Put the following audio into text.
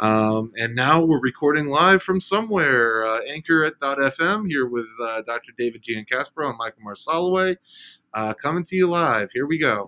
Um, and now we're recording live from somewhere, uh, Anchor at .fm here with uh, Dr. David Giancasper and Michael Marsoloway, uh, coming to you live. Here we go.